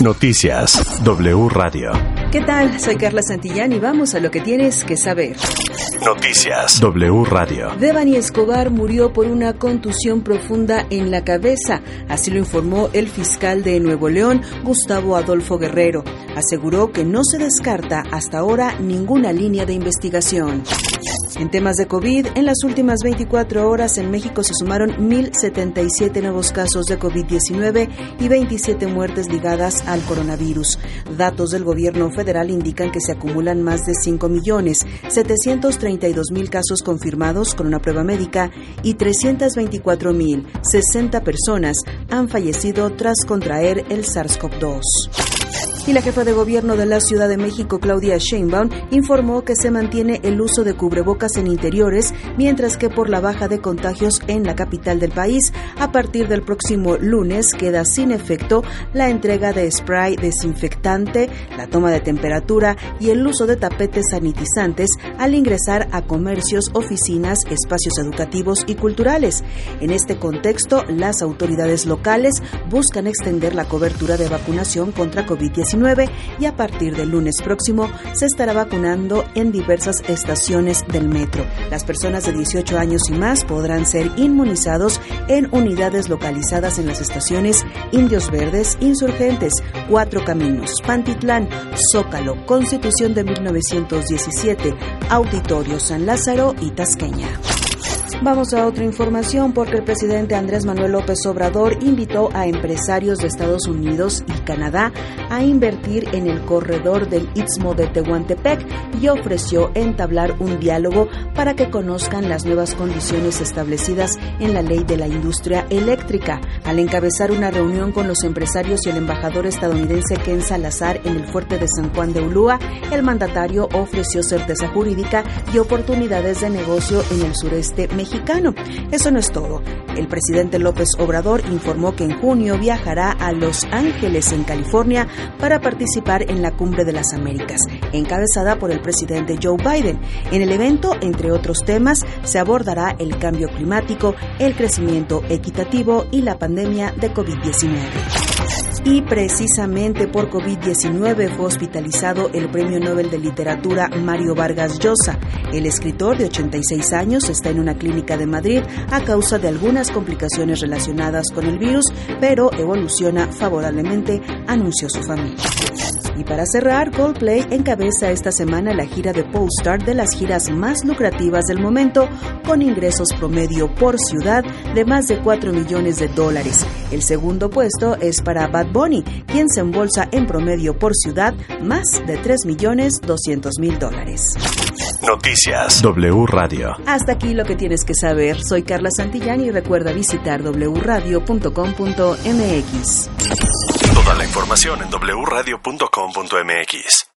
Noticias W Radio. ¿Qué tal? Soy Carla Santillán y vamos a lo que tienes que saber. Noticias W Radio. Devani Escobar murió por una contusión profunda en la cabeza, así lo informó el fiscal de Nuevo León, Gustavo Adolfo Guerrero. Aseguró que no se descarta hasta ahora ninguna línea de investigación. En temas de COVID, en las últimas 24 horas en México se sumaron 1.077 nuevos casos de COVID-19 y 27 muertes ligadas al coronavirus. Datos del gobierno federal indican que se acumulan más de 5.732.000 casos confirmados con una prueba médica y 324.060 personas han fallecido tras contraer el SARS-CoV-2 y la jefa de gobierno de la Ciudad de México, Claudia Sheinbaum, informó que se mantiene el uso de cubrebocas en interiores, mientras que por la baja de contagios en la capital del país, a partir del próximo lunes queda sin efecto la entrega de spray desinfectante, la toma de temperatura y el uso de tapetes sanitizantes al ingresar a comercios, oficinas, espacios educativos y culturales. En este contexto, las autoridades locales buscan extender la cobertura de vacunación contra COVID-19 y a partir del lunes próximo se estará vacunando en diversas estaciones del metro. Las personas de 18 años y más podrán ser inmunizados en unidades localizadas en las estaciones Indios Verdes, Insurgentes, Cuatro Caminos, Pantitlán, Zócalo, Constitución de 1917, Auditorio San Lázaro y Tasqueña. Vamos a otra información porque el presidente Andrés Manuel López Obrador invitó a empresarios de Estados Unidos y Canadá a invertir en el corredor del Istmo de Tehuantepec y ofreció entablar un diálogo para que conozcan las nuevas condiciones establecidas en la ley de la industria eléctrica. Al encabezar una reunión con los empresarios y el embajador estadounidense Ken Salazar en el fuerte de San Juan de Ulúa, el mandatario ofreció certeza jurídica y oportunidades de negocio en el sureste mexicano mexicano. Eso no es todo. El presidente López Obrador informó que en junio viajará a Los Ángeles, en California, para participar en la Cumbre de las Américas, encabezada por el presidente Joe Biden. En el evento, entre otros temas, se abordará el cambio climático, el crecimiento equitativo y la pandemia de COVID-19 y precisamente por COVID-19 fue hospitalizado el Premio Nobel de Literatura Mario Vargas Llosa. El escritor de 86 años está en una clínica de Madrid a causa de algunas complicaciones relacionadas con el virus, pero evoluciona favorablemente, anunció su familia. Y para cerrar, Coldplay encabeza esta semana la gira de Polestar de las giras más lucrativas del momento, con ingresos promedio por ciudad de más de 4 millones de dólares. El segundo puesto es para Bad Bunny, quien se embolsa en promedio por ciudad más de 3 millones 200 mil dólares. Noticias W Radio. Hasta aquí lo que tienes que saber. Soy Carla Santillán y recuerda visitar wradio.com.mx. Toda la información en wradio.com.mx.